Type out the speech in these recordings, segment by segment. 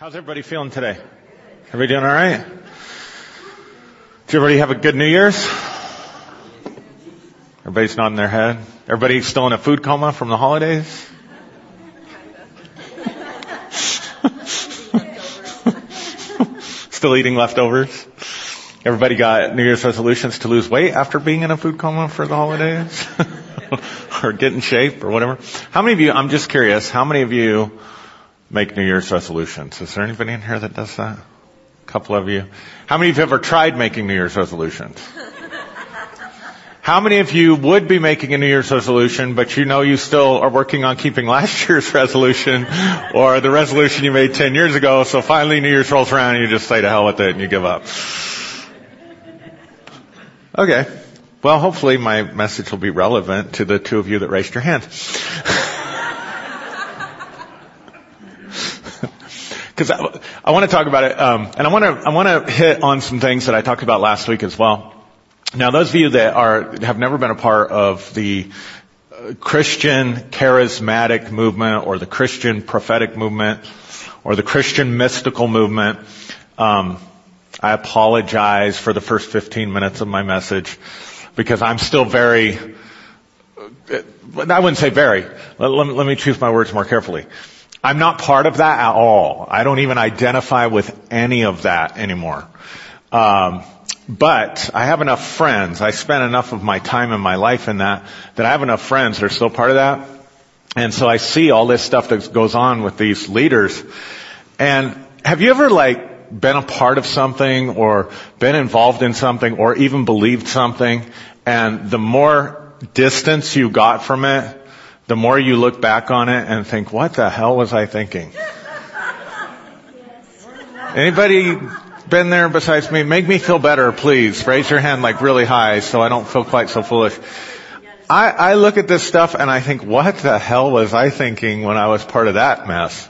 How's everybody feeling today? Everybody doing all right? Did everybody have a good New Year's? Everybody's nodding their head. Everybody still in a food coma from the holidays? still eating leftovers? Everybody got New Year's resolutions to lose weight after being in a food coma for the holidays? or get in shape or whatever? How many of you, I'm just curious, how many of you make New Year's resolutions. Is there anybody in here that does that? A couple of you. How many of you have ever tried making New Year's resolutions? How many of you would be making a New Year's resolution, but you know you still are working on keeping last year's resolution or the resolution you made 10 years ago, so finally New Year's rolls around and you just say to hell with it and you give up? Okay. Well, hopefully my message will be relevant to the two of you that raised your hand. because I, I, want to talk about it, um, and I want to I want to hit on some things that I talked about last week as well. Now, those of you that are have never been a part of the uh, Christian charismatic movement or the Christian prophetic movement or the Christian mystical movement, um, I apologize for the first 15 minutes of my message because I'm still very. Uh, I wouldn't say very. Let, let, let me choose my words more carefully. I'm not part of that at all. I don't even identify with any of that anymore. Um, but I have enough friends. I spent enough of my time in my life in that that I have enough friends that are still part of that. And so I see all this stuff that goes on with these leaders. And have you ever like been a part of something or been involved in something or even believed something and the more distance you got from it, the more you look back on it and think, what the hell was I thinking? Anybody been there besides me? Make me feel better, please. Raise your hand like really high so I don't feel quite so foolish. I, I look at this stuff and I think, what the hell was I thinking when I was part of that mess?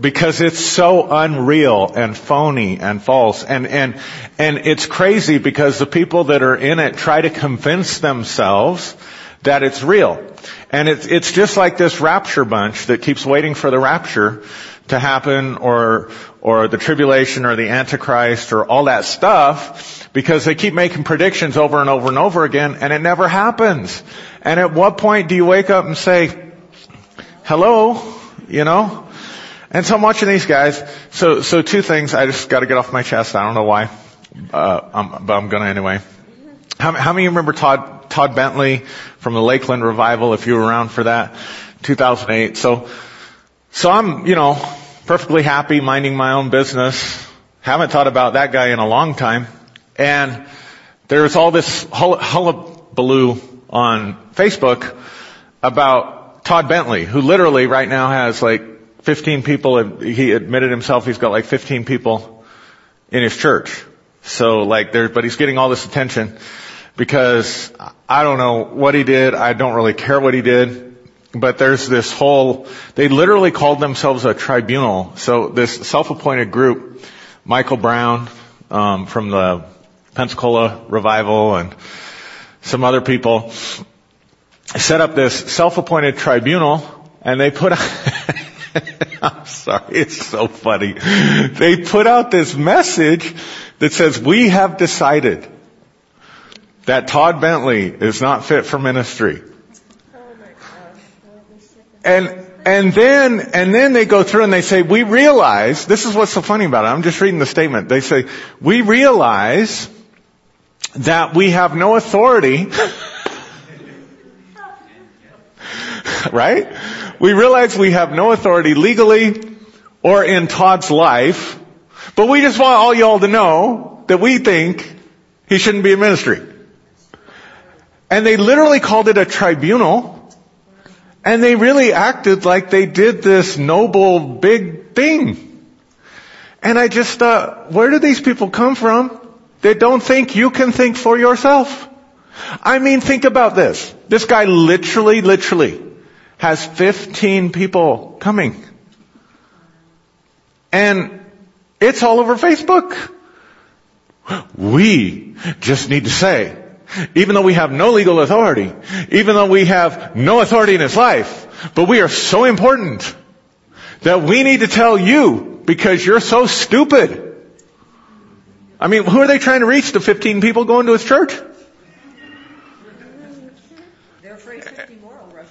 Because it's so unreal and phony and false and, and, and it's crazy because the people that are in it try to convince themselves that it's real. And it's, it's just like this rapture bunch that keeps waiting for the rapture to happen or, or the tribulation or the antichrist or all that stuff because they keep making predictions over and over and over again and it never happens. And at what point do you wake up and say, hello, you know? And so I'm watching these guys. So, so two things I just gotta get off my chest. I don't know why. Uh, I'm, but I'm gonna anyway. How, how many remember Todd Todd Bentley from the Lakeland Revival, if you were around for that, 2008. So, so I'm, you know, perfectly happy minding my own business. Haven't thought about that guy in a long time. And there's all this hullabaloo on Facebook about Todd Bentley, who literally right now has like 15 people, he admitted himself he's got like 15 people in his church. So like there, but he's getting all this attention because I don't know what he did. I don't really care what he did. But there's this whole, they literally called themselves a tribunal. So this self-appointed group, Michael Brown, um, from the Pensacola revival and some other people set up this self-appointed tribunal and they put I'm sorry, it's so funny. They put out this message that says, we have decided that Todd Bentley is not fit for ministry. And, and then, and then they go through and they say, we realize, this is what's so funny about it. I'm just reading the statement. They say, we realize that we have no authority, right? We realize we have no authority legally or in Todd's life, but we just want all y'all to know that we think he shouldn't be in ministry. And they literally called it a tribunal. And they really acted like they did this noble big thing. And I just thought, where do these people come from that don't think you can think for yourself? I mean, think about this. This guy literally, literally has 15 people coming. And it's all over Facebook. We just need to say, even though we have no legal authority, even though we have no authority in his life, but we are so important that we need to tell you because you're so stupid. I mean, who are they trying to reach? The 15 people going to his church? They're afraid 50 more will rush.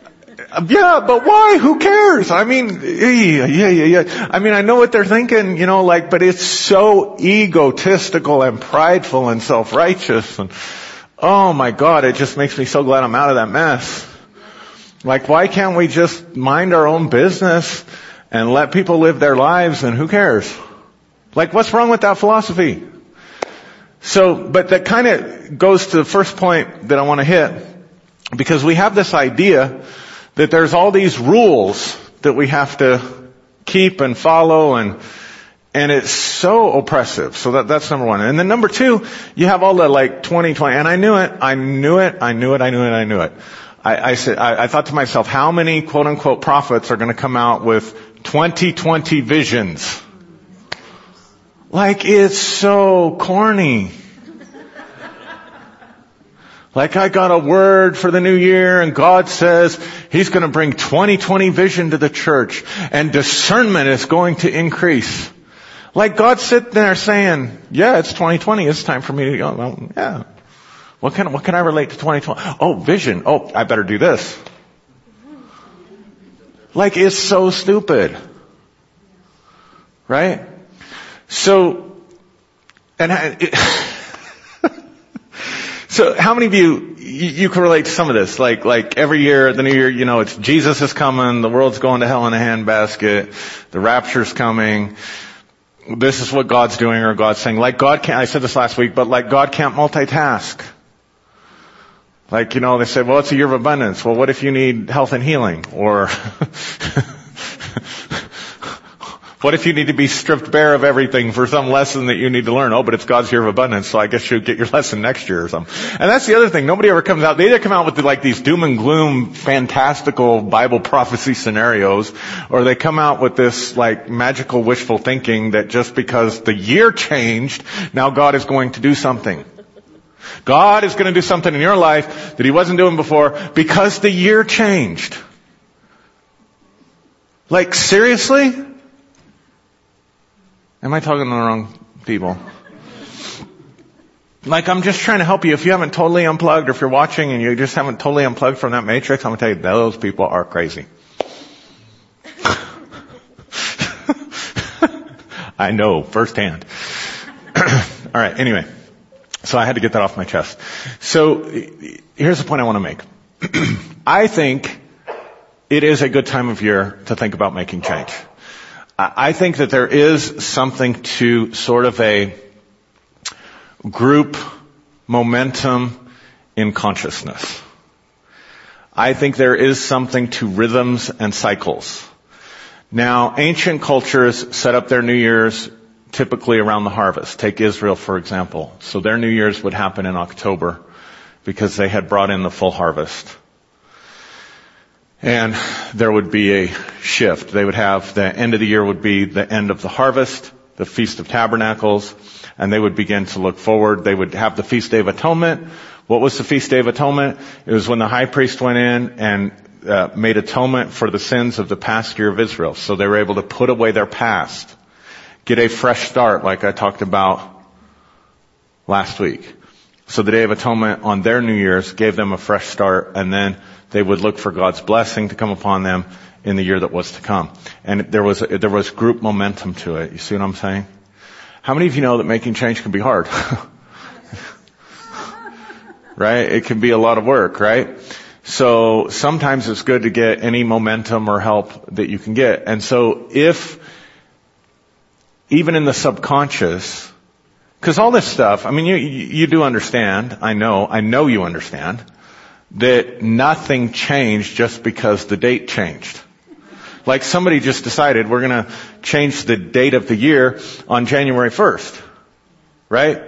Uh, Yeah, but why? Who cares? I mean, yeah, yeah, yeah, yeah. I mean, I know what they're thinking, you know, like, but it's so egotistical and prideful and self-righteous and, oh my God, it just makes me so glad I'm out of that mess. Like, why can't we just mind our own business and let people live their lives and who cares? Like, what's wrong with that philosophy? So, but that kind of goes to the first point that I want to hit because we have this idea that there's all these rules that we have to keep and follow and and it's so oppressive. So that, that's number one. And then number two, you have all the like 2020, and I knew it, I knew it, I knew it, I knew it, I knew it. I, I said, I, I thought to myself, how many quote unquote prophets are going to come out with 2020 visions? Like it's so corny. Like I got a word for the new year and God says He's gonna bring 2020 vision to the church and discernment is going to increase. Like God sitting there saying, yeah, it's 2020, it's time for me to go, well, yeah. What can, what can I relate to 2020? Oh, vision. Oh, I better do this. Like it's so stupid. Right? So, and it, so how many of you, you, you can relate to some of this? Like, like every year, the new year, you know, it's Jesus is coming, the world's going to hell in a handbasket, the rapture's coming, this is what God's doing or God's saying. Like God can't, I said this last week, but like God can't multitask. Like, you know, they said, well, it's a year of abundance. Well, what if you need health and healing? Or, what if you need to be stripped bare of everything for some lesson that you need to learn? Oh, but it's God's year of abundance, so I guess you'll get your lesson next year or something. And that's the other thing. Nobody ever comes out, they either come out with like these doom and gloom, fantastical Bible prophecy scenarios, or they come out with this like magical wishful thinking that just because the year changed, now God is going to do something. God is going to do something in your life that He wasn't doing before because the year changed. Like seriously? Am I talking to the wrong people? Like I'm just trying to help you. If you haven't totally unplugged or if you're watching and you just haven't totally unplugged from that matrix, I'm to tell you those people are crazy. I know firsthand. All right. Anyway. So I had to get that off my chest. So here's the point I want to make. I think it is a good time of year to think about making change. I think that there is something to sort of a group momentum in consciousness. I think there is something to rhythms and cycles. Now, ancient cultures set up their New Year's typically around the harvest. Take Israel, for example. So their New Year's would happen in October because they had brought in the full harvest. And there would be a shift. They would have the end of the year would be the end of the harvest, the Feast of Tabernacles, and they would begin to look forward. They would have the Feast Day of Atonement. What was the Feast Day of Atonement? It was when the high priest went in and uh, made atonement for the sins of the past year of Israel. So they were able to put away their past get a fresh start like I talked about last week. So the Day of Atonement on their New Year's gave them a fresh start and then they would look for God's blessing to come upon them in the year that was to come. And there was, there was group momentum to it. You see what I'm saying? How many of you know that making change can be hard? right? It can be a lot of work, right? So sometimes it's good to get any momentum or help that you can get. And so if even in the subconscious, because all this stuff, I mean, you, you do understand, I know, I know you understand, that nothing changed just because the date changed. Like somebody just decided we're gonna change the date of the year on January 1st. Right?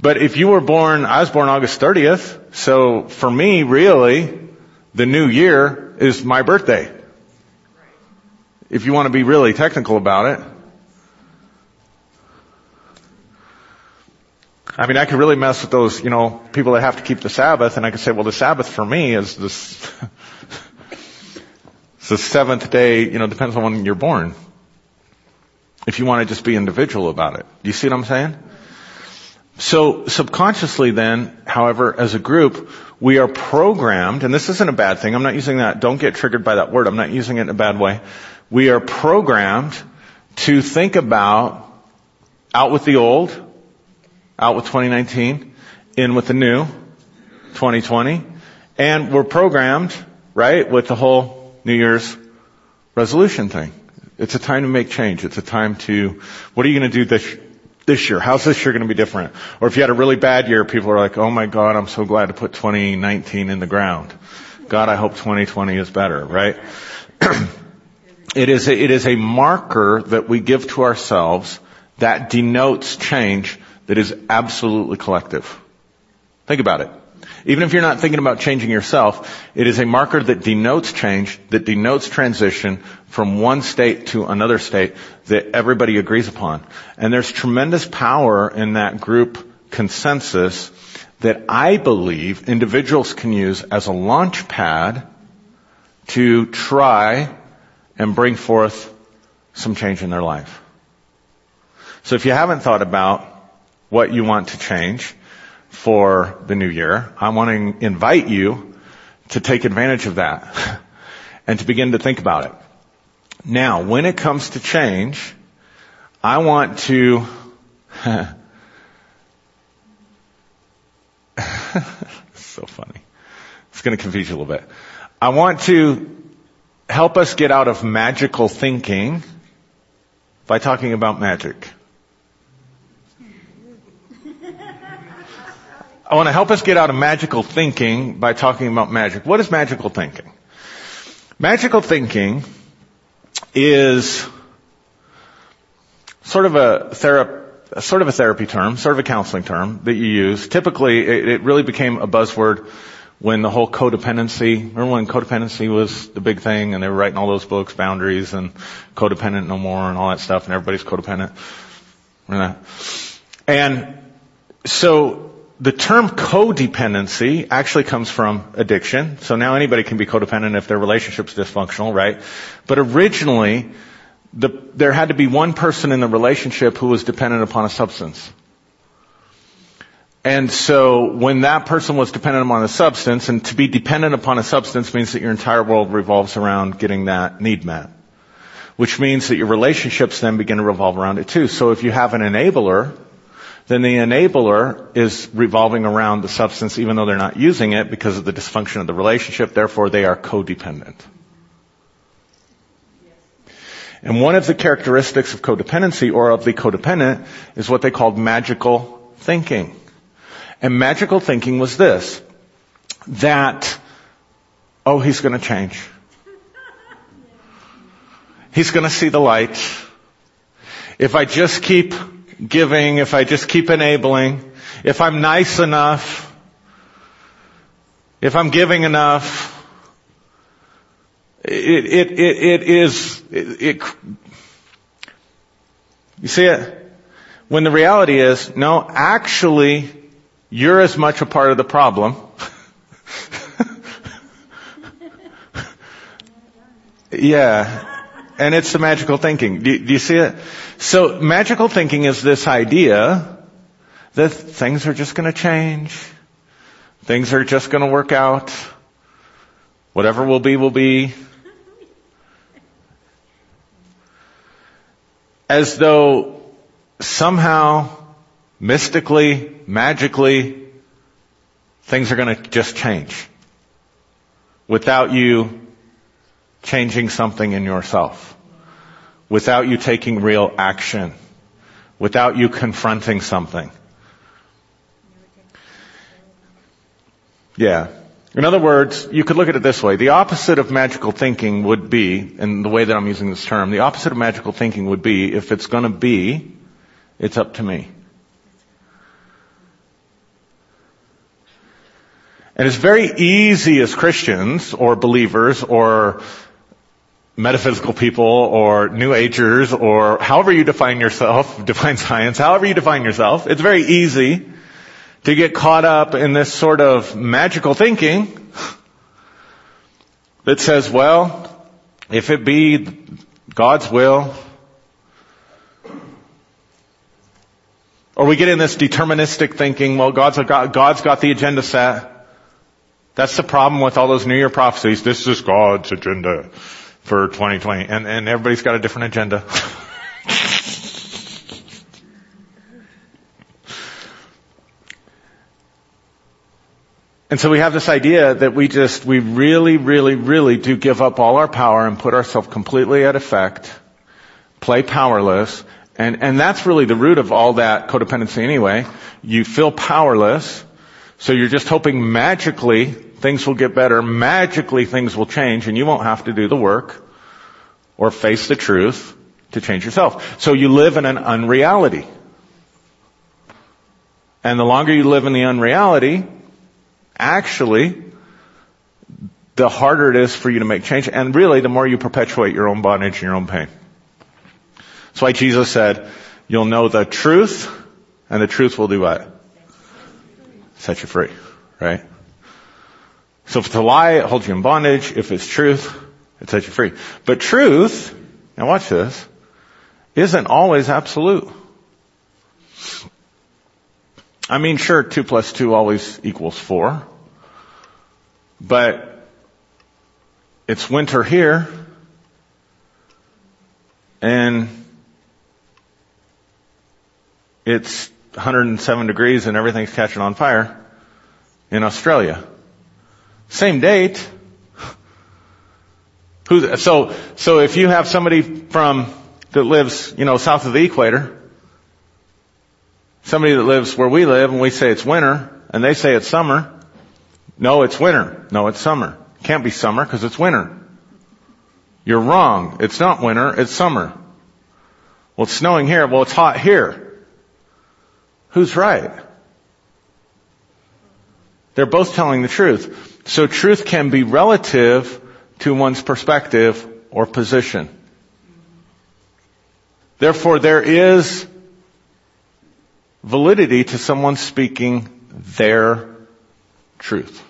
But if you were born, I was born August 30th, so for me, really, the new year is my birthday. If you want to be really technical about it. I mean, I could really mess with those, you know, people that have to keep the Sabbath, and I could say, well, the Sabbath for me is this, it's the seventh day, you know, depends on when you're born. if you want to just be individual about it. Do you see what I'm saying? So subconsciously then, however, as a group, we are programmed, and this isn't a bad thing. I'm not using that. Don't get triggered by that word. I'm not using it in a bad way. We are programmed to think about out with the old, out with 2019, in with the new, 2020, and we're programmed, right, with the whole New Year's resolution thing. It's a time to make change. It's a time to, what are you going to do this, this year? How's this year going to be different? Or if you had a really bad year, people are like, oh my God, I'm so glad to put 2019 in the ground. God, I hope 2020 is better, right? it is a, it is a marker that we give to ourselves that denotes change that is absolutely collective. Think about it. Even if you're not thinking about changing yourself, it is a marker that denotes change, that denotes transition from one state to another state that everybody agrees upon. And there's tremendous power in that group consensus that I believe individuals can use as a launch pad to try and bring forth some change in their life. So if you haven't thought about what you want to change, for the new year, I want to invite you to take advantage of that and to begin to think about it. Now, when it comes to change, I want to so funny. It's going to confuse you a little bit. I want to help us get out of magical thinking by talking about magic. I want to help us get out of magical thinking by talking about magic. What is magical thinking? Magical thinking is sort of a therapy, sort of a therapy term, sort of a counseling term that you use. Typically, it, it really became a buzzword when the whole codependency, remember when codependency was the big thing and they were writing all those books, boundaries and codependent no more and all that stuff and everybody's codependent. And so the term codependency actually comes from addiction. So now anybody can be codependent if their relationship's dysfunctional, right? But originally, the, there had to be one person in the relationship who was dependent upon a substance. And so when that person was dependent upon a substance, and to be dependent upon a substance means that your entire world revolves around getting that need met. Which means that your relationships then begin to revolve around it too. So if you have an enabler, then the enabler is revolving around the substance even though they're not using it because of the dysfunction of the relationship. Therefore, they are codependent. And one of the characteristics of codependency or of the codependent is what they called magical thinking. And magical thinking was this, that, oh, he's gonna change. He's gonna see the light. If I just keep giving, if I just keep enabling, if I'm nice enough, if I'm giving enough, it, it, it, it is, it, it, you see it? When the reality is, no, actually, you're as much a part of the problem. yeah. And it's the magical thinking. Do, do you see it? So magical thinking is this idea that things are just going to change. Things are just going to work out. Whatever will be, will be. As though somehow, mystically, magically, things are going to just change. Without you changing something in yourself. Without you taking real action. Without you confronting something. Yeah. In other words, you could look at it this way. The opposite of magical thinking would be, in the way that I'm using this term, the opposite of magical thinking would be, if it's gonna be, it's up to me. And it's very easy as Christians or believers or metaphysical people or new agers or however you define yourself, define science, however you define yourself, it's very easy to get caught up in this sort of magical thinking that says, well, if it be God's will, Or we get in this deterministic thinking, well, God's got, God's got the agenda set. That's the problem with all those New Year prophecies. This is God's agenda for 2020. And, and everybody's got a different agenda. And so we have this idea that we just, we really, really, really do give up all our power and put ourselves completely at effect, play powerless, and, and that's really the root of all that codependency anyway. You feel powerless, so you're just hoping magically things will get better, magically things will change, and you won't have to do the work or face the truth to change yourself. So you live in an unreality. And the longer you live in the unreality, actually, the harder it is for you to make change. And really, the more you perpetuate your own bondage and your own pain. That's why Jesus said, you'll know the truth, and the truth will do what? Set you free, right? So if it's a lie, it holds you in bondage. If it's truth, it sets you free. But truth, now watch this, isn't always absolute. I mean, sure, two plus two always equals four, but it's winter here, and it's 107 degrees and everything's catching on fire in Australia. Same date. So, so if you have somebody from, that lives, you know, south of the equator, somebody that lives where we live and we say it's winter and they say it's summer. No, it's winter. No, it's summer. Can't be summer because it's winter. You're wrong. It's not winter. It's summer. Well, it's snowing here. Well, it's hot here. Who's right? They're both telling the truth. So truth can be relative to one's perspective or position. Therefore, there is validity to someone speaking their truth.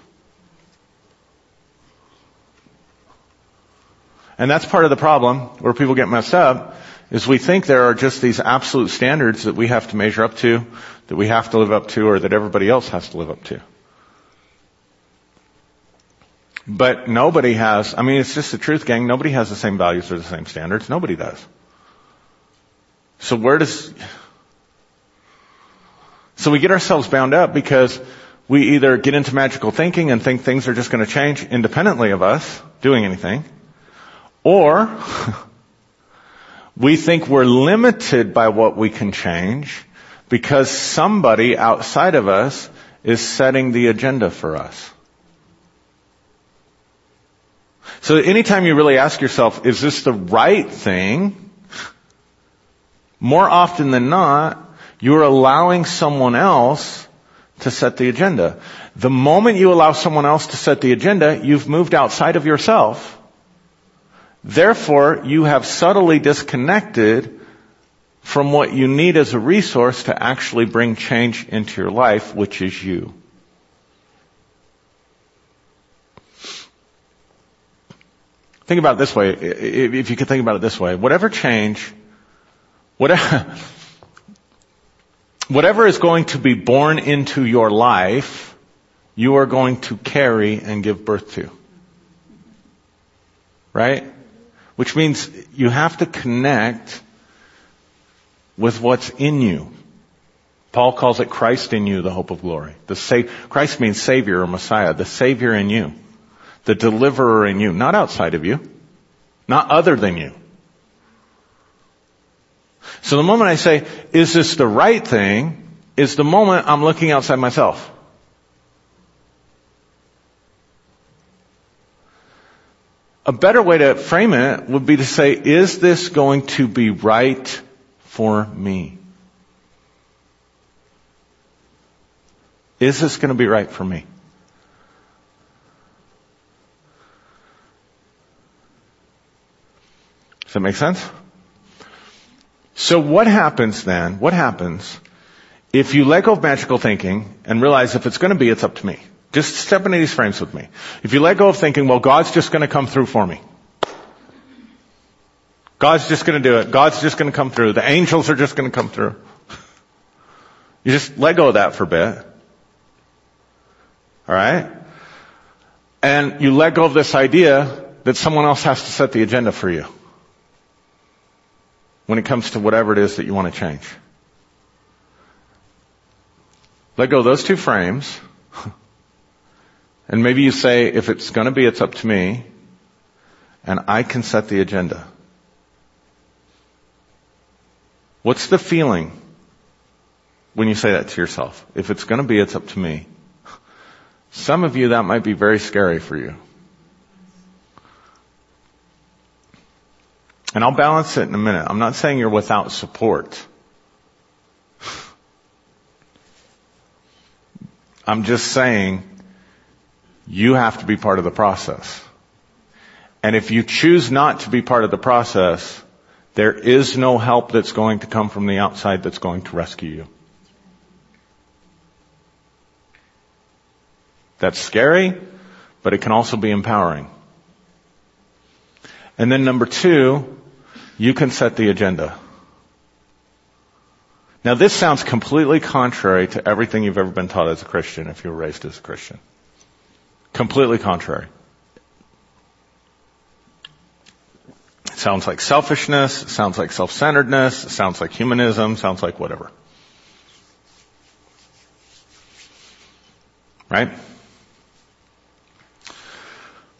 And that's part of the problem where people get messed up is we think there are just these absolute standards that we have to measure up to, that we have to live up to, or that everybody else has to live up to. But nobody has, I mean, it's just the truth, gang. Nobody has the same values or the same standards. Nobody does. So where does, so we get ourselves bound up because we either get into magical thinking and think things are just going to change independently of us doing anything, or we think we're limited by what we can change because somebody outside of us is setting the agenda for us. So anytime you really ask yourself, is this the right thing? More often than not, you're allowing someone else to set the agenda. The moment you allow someone else to set the agenda, you've moved outside of yourself. Therefore, you have subtly disconnected from what you need as a resource to actually bring change into your life, which is you. Think about it this way, if you could think about it this way. Whatever change, whatever, whatever is going to be born into your life, you are going to carry and give birth to. Right? Which means you have to connect with what's in you. Paul calls it Christ in you, the hope of glory. The sa- Christ means Savior or Messiah, the Savior in you. The deliverer in you, not outside of you. Not other than you. So the moment I say, is this the right thing, is the moment I'm looking outside myself. A better way to frame it would be to say, is this going to be right for me? Is this going to be right for me? Does that make sense? So what happens then? What happens if you let go of magical thinking and realize if it's going to be, it's up to me? Just step into these frames with me. If you let go of thinking, well, God's just going to come through for me. God's just going to do it. God's just going to come through. The angels are just going to come through. You just let go of that for a bit. Alright? And you let go of this idea that someone else has to set the agenda for you. When it comes to whatever it is that you want to change. Let go those two frames. And maybe you say, if it's gonna be, it's up to me. And I can set the agenda. What's the feeling when you say that to yourself? If it's gonna be, it's up to me. Some of you, that might be very scary for you. And I'll balance it in a minute. I'm not saying you're without support. I'm just saying you have to be part of the process. And if you choose not to be part of the process, there is no help that's going to come from the outside that's going to rescue you. That's scary, but it can also be empowering. And then number two, you can set the agenda. Now this sounds completely contrary to everything you've ever been taught as a Christian if you were raised as a Christian. Completely contrary. It sounds like selfishness, it sounds like self-centeredness, it sounds like humanism, sounds like whatever. Right?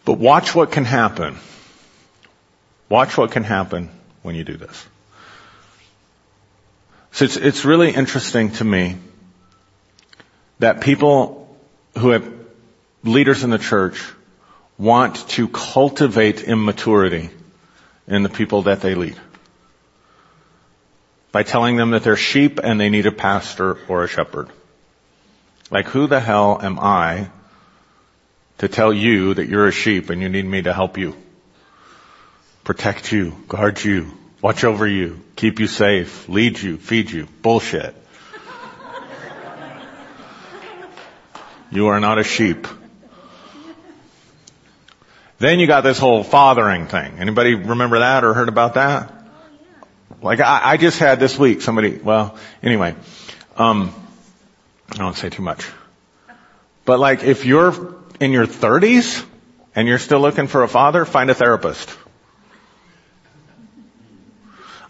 But watch what can happen. Watch what can happen when you do this. So it's, it's really interesting to me that people who have leaders in the church want to cultivate immaturity in the people that they lead. By telling them that they're sheep and they need a pastor or a shepherd. Like who the hell am I to tell you that you're a sheep and you need me to help you? Protect you, guard you, watch over you, keep you safe, lead you, feed you. Bullshit. you are not a sheep. Then you got this whole fathering thing. Anybody remember that or heard about that? Like I, I just had this week somebody, well, anyway, um, I don't say too much. But like if you're in your 30s and you're still looking for a father, find a therapist.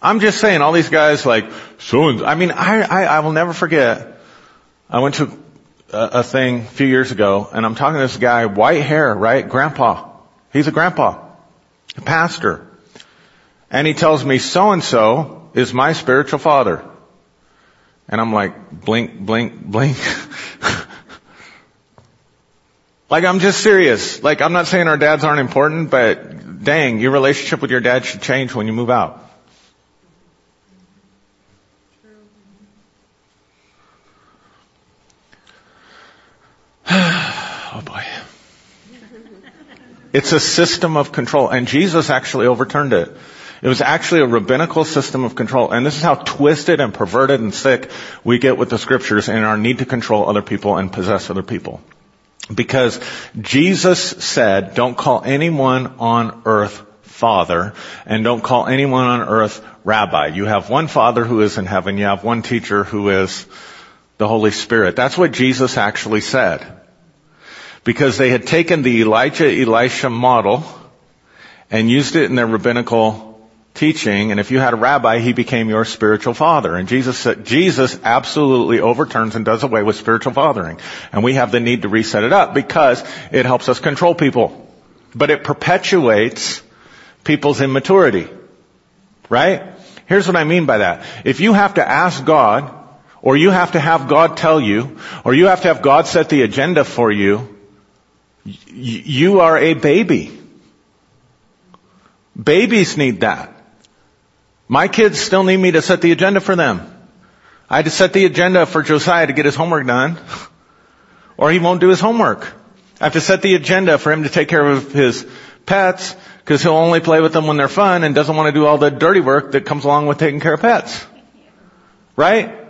I'm just saying, all these guys like, so, I mean, I, I, I will never forget, I went to a, a thing a few years ago, and I'm talking to this guy, white hair, right? Grandpa. He's a grandpa. A pastor. And he tells me, so and so is my spiritual father. And I'm like, blink, blink, blink. like I'm just serious. Like I'm not saying our dads aren't important, but dang, your relationship with your dad should change when you move out. It's a system of control and Jesus actually overturned it. It was actually a rabbinical system of control. And this is how twisted and perverted and sick we get with the scriptures and our need to control other people and possess other people. Because Jesus said, don't call anyone on earth father and don't call anyone on earth rabbi. You have one father who is in heaven. You have one teacher who is the Holy Spirit. That's what Jesus actually said because they had taken the Elijah Elisha model and used it in their rabbinical teaching. And if you had a rabbi, he became your spiritual father. And Jesus said, Jesus absolutely overturns and does away with spiritual fathering. And we have the need to reset it up because it helps us control people. But it perpetuates people's immaturity. Right? Here's what I mean by that. If you have to ask God, or you have to have God tell you, or you have to have God set the agenda for you, you are a baby. Babies need that. My kids still need me to set the agenda for them. I had to set the agenda for Josiah to get his homework done, or he won't do his homework. I have to set the agenda for him to take care of his pets, because he'll only play with them when they're fun and doesn't want to do all the dirty work that comes along with taking care of pets. Right?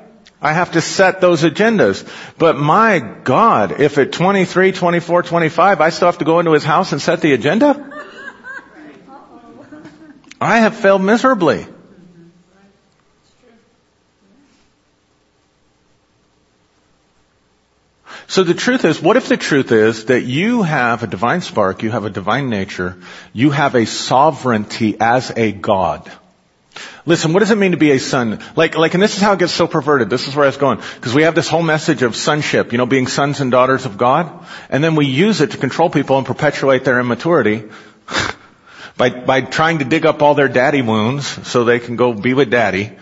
I have to set those agendas. But my God, if at 23, 24, 25, I still have to go into his house and set the agenda? I have failed miserably. Mm-hmm. So the truth is, what if the truth is that you have a divine spark, you have a divine nature, you have a sovereignty as a God? Listen, what does it mean to be a son? Like, like, and this is how it gets so perverted. This is where I was going. Because we have this whole message of sonship, you know, being sons and daughters of God. And then we use it to control people and perpetuate their immaturity by, by trying to dig up all their daddy wounds so they can go be with daddy,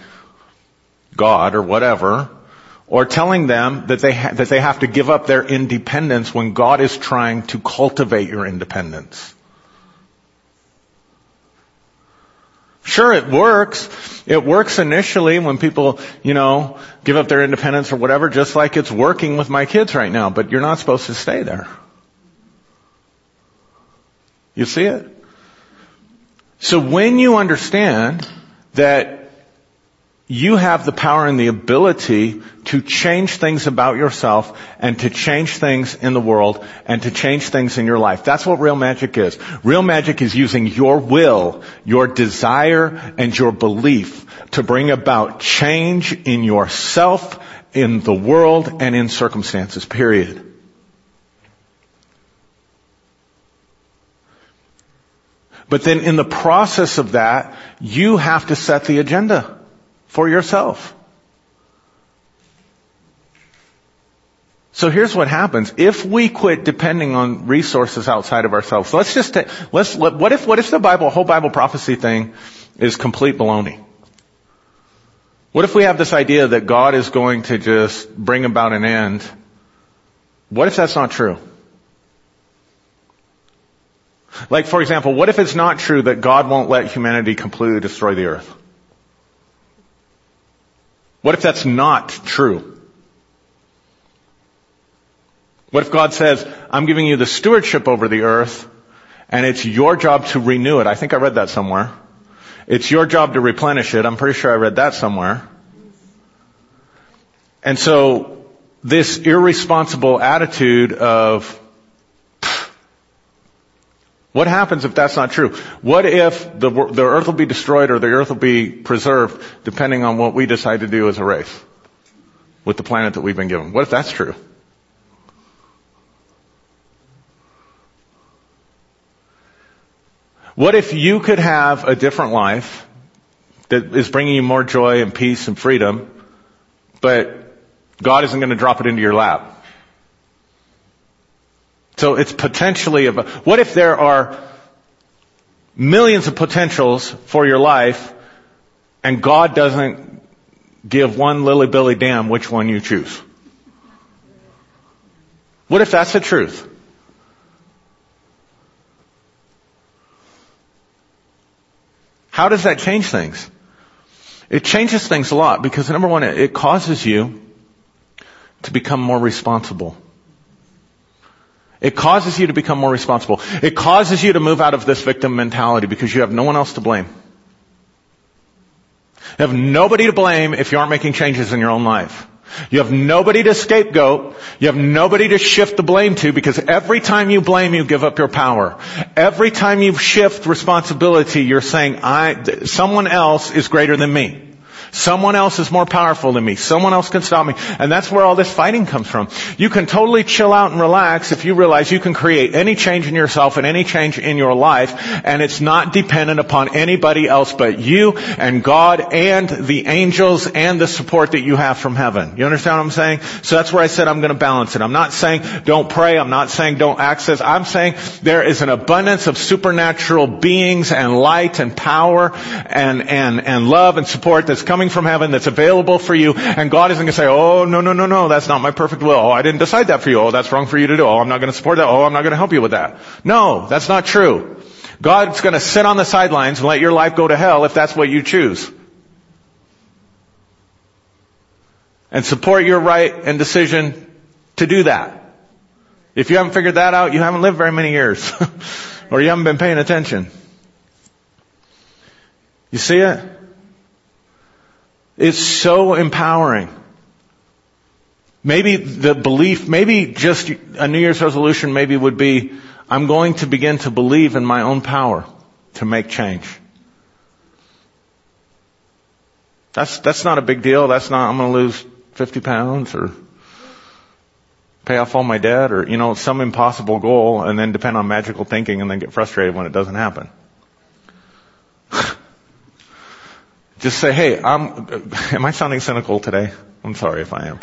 God or whatever. Or telling them that they, ha- that they have to give up their independence when God is trying to cultivate your independence. Sure, it works. It works initially when people, you know, give up their independence or whatever, just like it's working with my kids right now, but you're not supposed to stay there. You see it? So when you understand that you have the power and the ability to change things about yourself and to change things in the world and to change things in your life. That's what real magic is. Real magic is using your will, your desire, and your belief to bring about change in yourself, in the world, and in circumstances, period. But then in the process of that, you have to set the agenda for yourself. So here's what happens. If we quit depending on resources outside of ourselves, let's just, take, let's, let, what if, what if the Bible, whole Bible prophecy thing is complete baloney? What if we have this idea that God is going to just bring about an end? What if that's not true? Like, for example, what if it's not true that God won't let humanity completely destroy the earth? What if that's not true? What if God says, I'm giving you the stewardship over the earth, and it's your job to renew it? I think I read that somewhere. It's your job to replenish it. I'm pretty sure I read that somewhere. And so, this irresponsible attitude of, what happens if that's not true? What if the, the earth will be destroyed or the earth will be preserved depending on what we decide to do as a race with the planet that we've been given? What if that's true? What if you could have a different life that is bringing you more joy and peace and freedom, but God isn't going to drop it into your lap? So it's potentially a, what if there are millions of potentials for your life and God doesn't give one lily billy damn which one you choose? What if that's the truth? How does that change things? It changes things a lot because number one, it causes you to become more responsible. It causes you to become more responsible. It causes you to move out of this victim mentality because you have no one else to blame. You have nobody to blame if you aren't making changes in your own life. You have nobody to scapegoat. You have nobody to shift the blame to because every time you blame, you give up your power. Every time you shift responsibility, you're saying, I, someone else is greater than me. Someone else is more powerful than me. Someone else can stop me. And that's where all this fighting comes from. You can totally chill out and relax if you realize you can create any change in yourself and any change in your life and it's not dependent upon anybody else but you and God and the angels and the support that you have from heaven. You understand what I'm saying? So that's where I said I'm going to balance it. I'm not saying don't pray. I'm not saying don't access. I'm saying there is an abundance of supernatural beings and light and power and, and, and love and support that's coming coming from heaven that's available for you, and God isn't going to say, oh, no, no, no, no, that's not my perfect will. Oh, I didn't decide that for you. Oh, that's wrong for you to do. Oh, I'm not going to support that. Oh, I'm not going to help you with that. No, that's not true. God's going to sit on the sidelines and let your life go to hell if that's what you choose. And support your right and decision to do that. If you haven't figured that out, you haven't lived very many years. or you haven't been paying attention. You see it? It's so empowering. Maybe the belief, maybe just a New Year's resolution maybe would be, I'm going to begin to believe in my own power to make change. That's, that's not a big deal. That's not, I'm going to lose 50 pounds or, pay off all my debt or, you know, some impossible goal and then depend on magical thinking and then get frustrated when it doesn't happen. Just say, hey, I'm, am I sounding cynical today? I'm sorry if I am.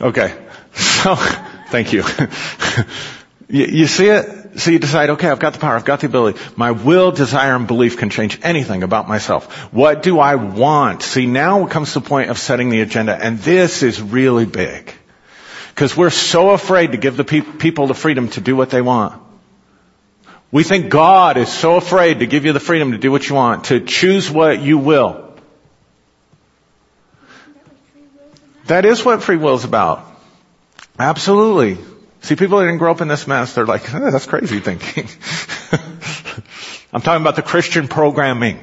Okay. So, thank you. you. You see it? So you decide, okay, I've got the power, I've got the ability. My will, desire, and belief can change anything about myself. What do I want? See, now comes the point of setting the agenda, and this is really big. Because we're so afraid to give the pe- people the freedom to do what they want. We think God is so afraid to give you the freedom to do what you want, to choose what you will. That is what free will is about. Absolutely. See, people that didn't grow up in this mess, they're like, eh, that's crazy thinking. I'm talking about the Christian programming.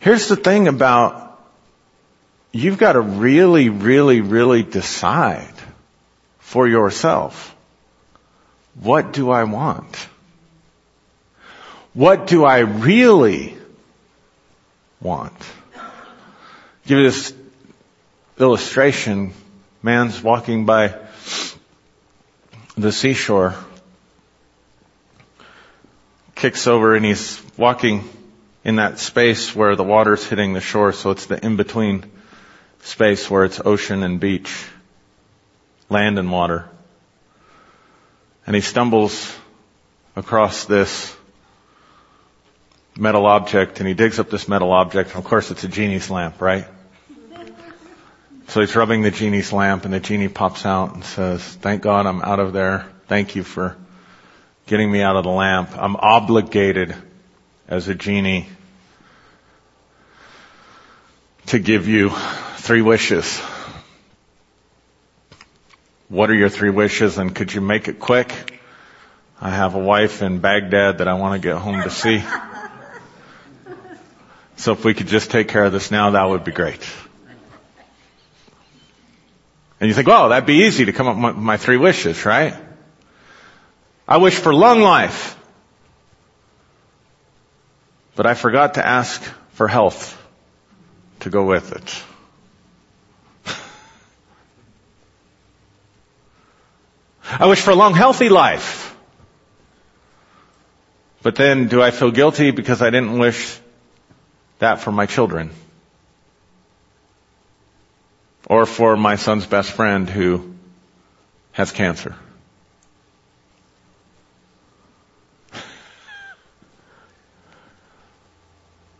Here's the thing about, you've got to really, really, really decide for yourself. What do I want? What do I really want? Give you this illustration. Man's walking by the seashore, kicks over and he's walking in that space where the water's hitting the shore, so it's the in-between space where it's ocean and beach land and water. And he stumbles across this metal object and he digs up this metal object. And of course, it's a genie's lamp, right? So he's rubbing the genie's lamp and the genie pops out and says, thank God I'm out of there. Thank you for getting me out of the lamp. I'm obligated as a genie to give you three wishes. What are your three wishes and could you make it quick? I have a wife in Baghdad that I want to get home to see. So if we could just take care of this now, that would be great. And you think, well, that'd be easy to come up with my, my three wishes, right? I wish for long life. But I forgot to ask for health to go with it. I wish for a long, healthy life. But then do I feel guilty because I didn't wish that for my children? Or for my son's best friend who has cancer?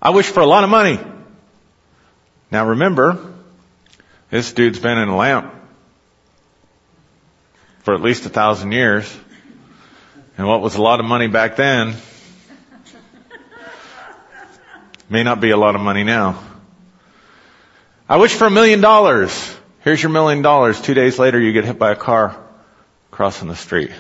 I wish for a lot of money. Now remember, this dude's been in a lamp for at least a thousand years. And what was a lot of money back then may not be a lot of money now. I wish for a million dollars. Here's your million dollars. Two days later you get hit by a car crossing the street.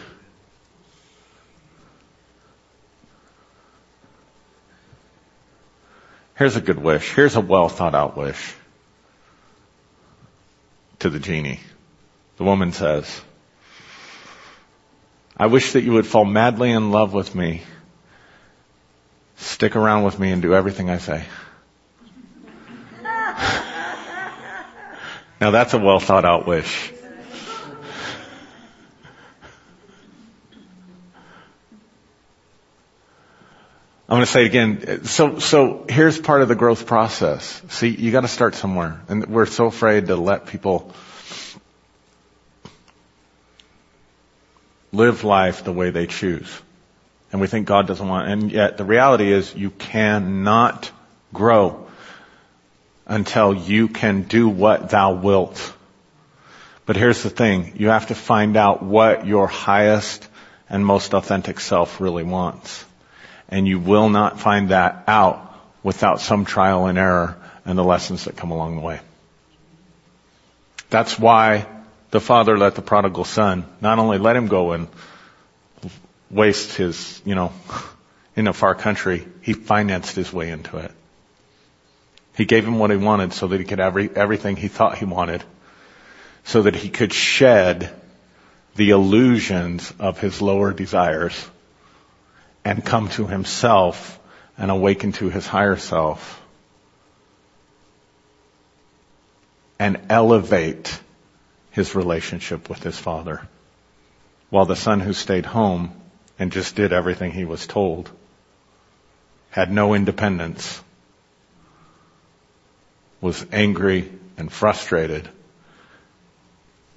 Here's a good wish. Here's a well thought out wish to the genie. The woman says, I wish that you would fall madly in love with me, stick around with me and do everything I say. now that's a well thought out wish. I'm going to say it again. So, so here's part of the growth process. See, you got to start somewhere, and we're so afraid to let people live life the way they choose. And we think God doesn't want, and yet the reality is you cannot grow until you can do what thou wilt. But here's the thing, you have to find out what your highest and most authentic self really wants. And you will not find that out without some trial and error and the lessons that come along the way. That's why the father let the prodigal son not only let him go and waste his, you know, in a far country, he financed his way into it. He gave him what he wanted so that he could have every, everything he thought he wanted, so that he could shed the illusions of his lower desires and come to himself and awaken to his higher self. and elevate his relationship with his father. While the son who stayed home and just did everything he was told had no independence, was angry and frustrated,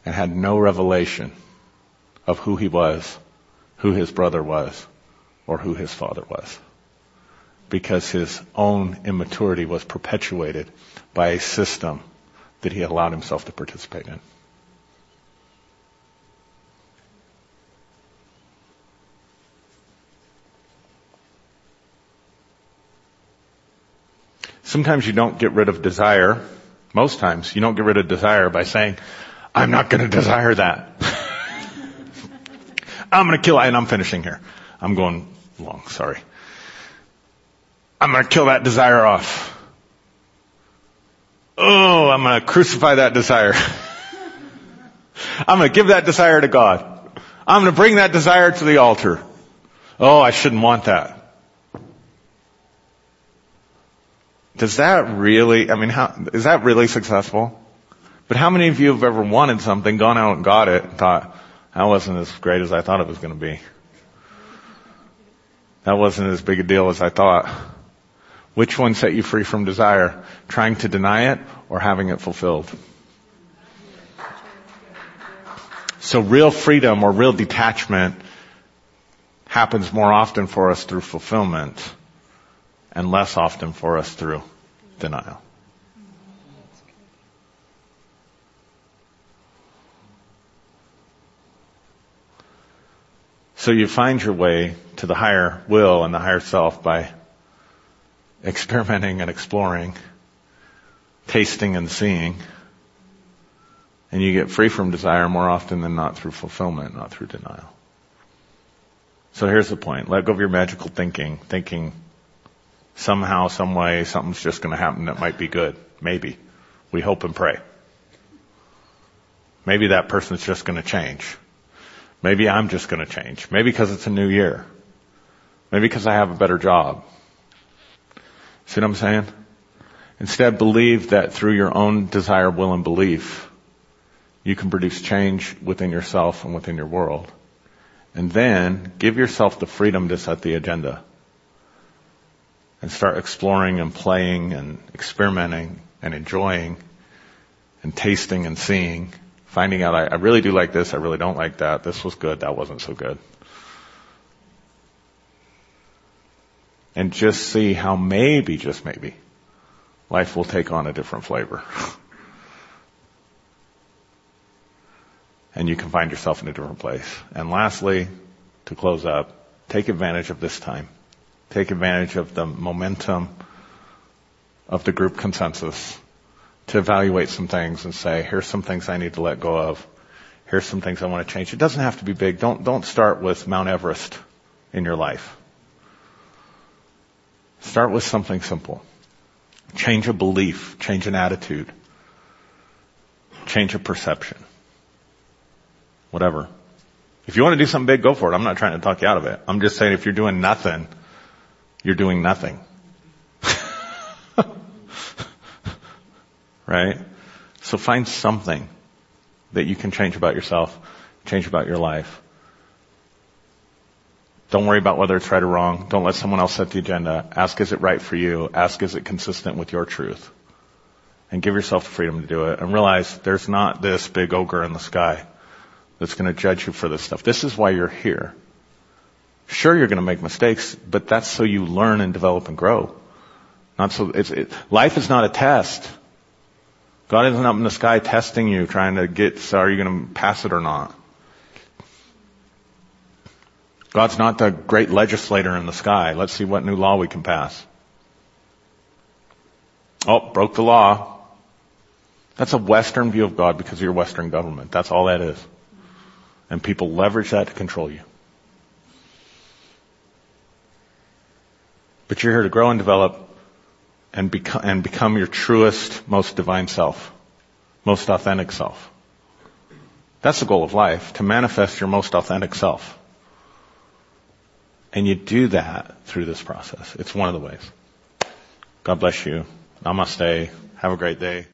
and had no revelation of who he was, who his brother was, or who his father was. Because his own immaturity was perpetuated by a system that he allowed himself to participate in. Sometimes you don't get rid of desire. Most times you don't get rid of desire by saying, I'm not going to desire that. I'm going to kill, and I'm finishing here. I'm going long, sorry. I'm going to kill that desire off. Oh, I'm going to crucify that desire. I'm going to give that desire to God. I'm going to bring that desire to the altar. Oh, I shouldn't want that. Does that really, I mean, how, is that really successful? But how many of you have ever wanted something, gone out and got it, and thought, that wasn't as great as I thought it was going to be? That wasn't as big a deal as I thought. Which one set you free from desire? Trying to deny it or having it fulfilled? So real freedom or real detachment happens more often for us through fulfillment and less often for us through denial. So you find your way to the higher will and the higher self by experimenting and exploring, tasting and seeing, and you get free from desire more often than not through fulfillment, not through denial. So here's the point. Let go of your magical thinking, thinking somehow, some way, something's just going to happen that might be good. Maybe. We hope and pray. Maybe that person's just going to change. Maybe I'm just going to change. Maybe because it's a new year. Maybe because I have a better job. See what I'm saying? Instead, believe that through your own desire, will, and belief, you can produce change within yourself and within your world. And then give yourself the freedom to set the agenda and start exploring and playing and experimenting and enjoying and tasting and seeing, finding out I, I really do like this, I really don't like that, this was good, that wasn't so good. And just see how maybe, just maybe, life will take on a different flavor. and you can find yourself in a different place. And lastly, to close up, take advantage of this time take advantage of the momentum of the group consensus to evaluate some things and say, here's some things I need to let go of. Here's some things I want to change. It doesn't have to be big. Don't, don't start with Mount Everest in your life. Start with something simple. Change a belief, change an attitude, change a perception. Whatever. If you want to do something big, go for it. I'm not trying to talk you out of it. I'm just saying if you're doing nothing, you're doing nothing. right? So find something that you can change about yourself, change about your life. Don't worry about whether it's right or wrong. Don't let someone else set the agenda. Ask is it right for you? Ask is it consistent with your truth? And give yourself the freedom to do it. And realize there's not this big ogre in the sky that's going to judge you for this stuff. This is why you're here. Sure, you're going to make mistakes, but that's so you learn and develop and grow. Not so, it's, it, life is not a test. God isn't up in the sky testing you, trying to get, so are you going to pass it or not? God's not the great legislator in the sky. Let's see what new law we can pass. Oh, broke the law. That's a Western view of God because of your Western government. That's all that is. And people leverage that to control you. But you're here to grow and develop and become, and become your truest, most divine self, most authentic self. That's the goal of life, to manifest your most authentic self. And you do that through this process. It's one of the ways. God bless you. Namaste. Have a great day.